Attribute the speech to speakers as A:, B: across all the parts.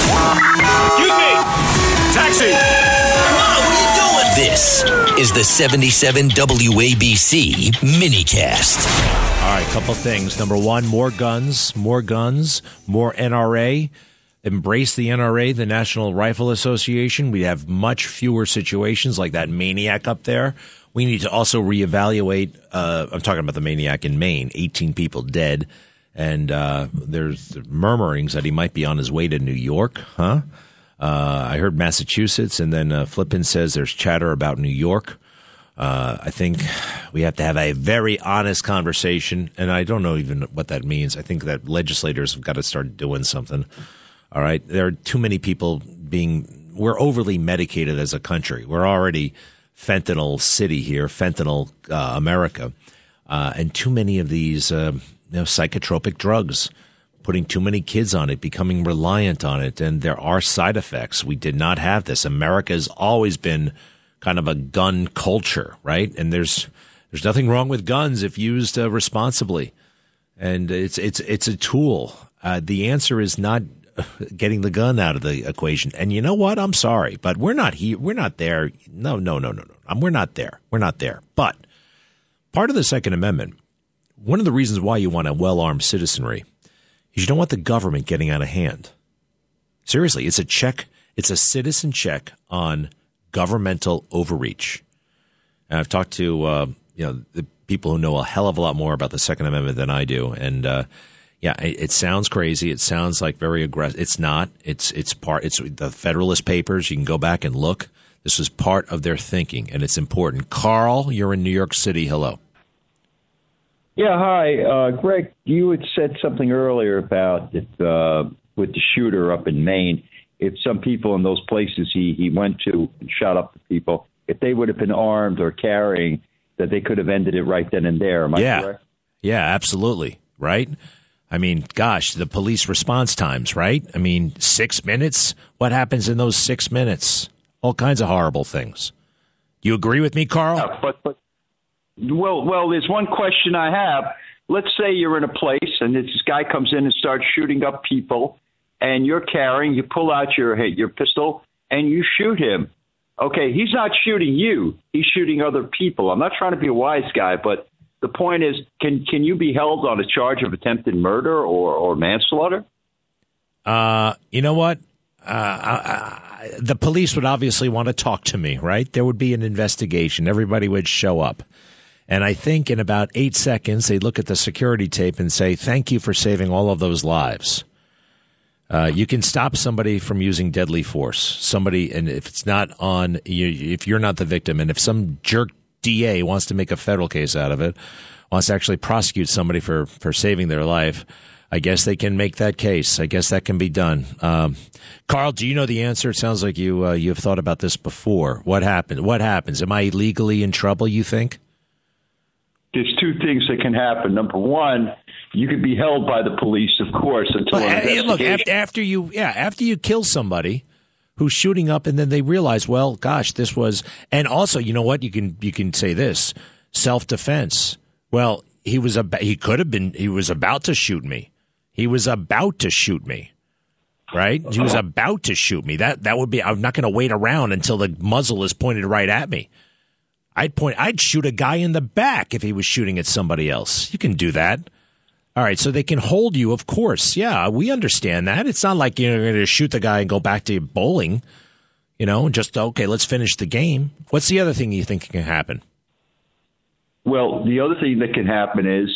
A: Excuse me! Taxi!
B: Come on, what are you doing? This is the 77 WABC minicast.
C: All right, couple things. Number one, more guns, more guns, more NRA. Embrace the NRA, the National Rifle Association. We have much fewer situations like that maniac up there. We need to also reevaluate. Uh, I'm talking about the maniac in Maine, 18 people dead. And uh, there's murmurings that he might be on his way to New York, huh? Uh, I heard Massachusetts, and then uh, Flippin says there's chatter about New York. Uh, I think we have to have a very honest conversation, and I don't know even what that means. I think that legislators have got to start doing something. All right, there are too many people being. We're overly medicated as a country. We're already fentanyl city here, fentanyl uh, America, uh, and too many of these uh, you know, psychotropic drugs, putting too many kids on it, becoming reliant on it, and there are side effects. We did not have this. America has always been kind of a gun culture, right? And there's there's nothing wrong with guns if used uh, responsibly, and it's it's it's a tool. Uh, the answer is not getting the gun out of the equation. And you know what? I'm sorry, but we're not here. We're not there. No, no, no, no, no. We're not there. We're not there. But part of the Second Amendment, one of the reasons why you want a well armed citizenry is you don't want the government getting out of hand. Seriously, it's a check. It's a citizen check on governmental overreach. And I've talked to uh, you know the people who know a hell of a lot more about the Second Amendment than I do, and uh, yeah, it, it, sounds crazy. It sounds like very aggressive. It's not. It's it's part. It's the Federalist Papers. You can go back and look. This was part of their thinking, and it's important. Carl, you're in New York City. Hello.
D: Yeah, hi, uh, Greg. You had said something earlier about if, uh, with the shooter up in Maine. If some people in those places he he went to and shot up the people, if they would have been armed or carrying, that they could have ended it right then and there. Am I
C: yeah.
D: correct?
C: Yeah, absolutely. Right. I mean, gosh, the police response times, right? I mean, six minutes. What happens in those six minutes? All kinds of horrible things. You agree with me, Carl?
D: But, but well, well, there's one question I have. Let's say you're in a place and this guy comes in and starts shooting up people, and you're carrying. You pull out your your pistol and you shoot him. Okay, he's not shooting you. He's shooting other people. I'm not trying to be a wise guy, but the point is, can can you be held on a charge of attempted murder or, or manslaughter?
C: Uh, you know what? Uh, I, I, the police would obviously want to talk to me, right? There would be an investigation. Everybody would show up. And I think in about eight seconds, they'd look at the security tape and say, Thank you for saving all of those lives. Uh, you can stop somebody from using deadly force. Somebody, and if it's not on, you, if you're not the victim, and if some jerk DA wants to make a federal case out of it, wants to actually prosecute somebody for, for saving their life, I guess they can make that case. I guess that can be done. Um, Carl, do you know the answer? It sounds like you uh, you've thought about this before. What happened? What happens? Am I legally in trouble? You think?
D: There's two things that can happen. Number one, you could be held by the police, of course, until well,
C: investigation. Look, after, after you, yeah, after you kill somebody, who's shooting up and then they realize, well, gosh, this was, and also, you know what? You can, you can say this self defense. Well, he was, a, he could have been, he was about to shoot me. He was about to shoot me. Right? He was about to shoot me. That, that would be, I'm not going to wait around until the muzzle is pointed right at me. I'd point, I'd shoot a guy in the back if he was shooting at somebody else. You can do that. All right, so they can hold you, of course. Yeah, we understand that. It's not like you're going to shoot the guy and go back to bowling. You know, just okay, let's finish the game. What's the other thing you think can happen?
D: Well, the other thing that can happen is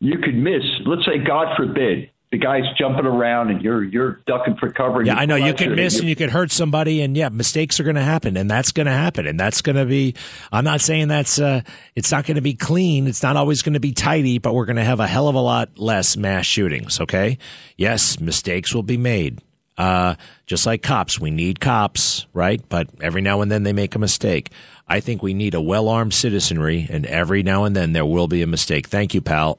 D: you could miss. Let's say, God forbid, the guy's jumping around and you're you're ducking for cover.
C: Yeah, I know you can miss and you can hurt somebody, and yeah, mistakes are going to happen, and that's going to happen, and that's going to be. I'm not saying that's uh, it's not going to be clean. It's not always going to be tidy, but we're going to have a hell of a lot less mass shootings. Okay, yes, mistakes will be made. Uh, just like cops, we need cops, right? But every now and then they make a mistake. I think we need a well armed citizenry, and every now and then there will be a mistake. Thank you, pal.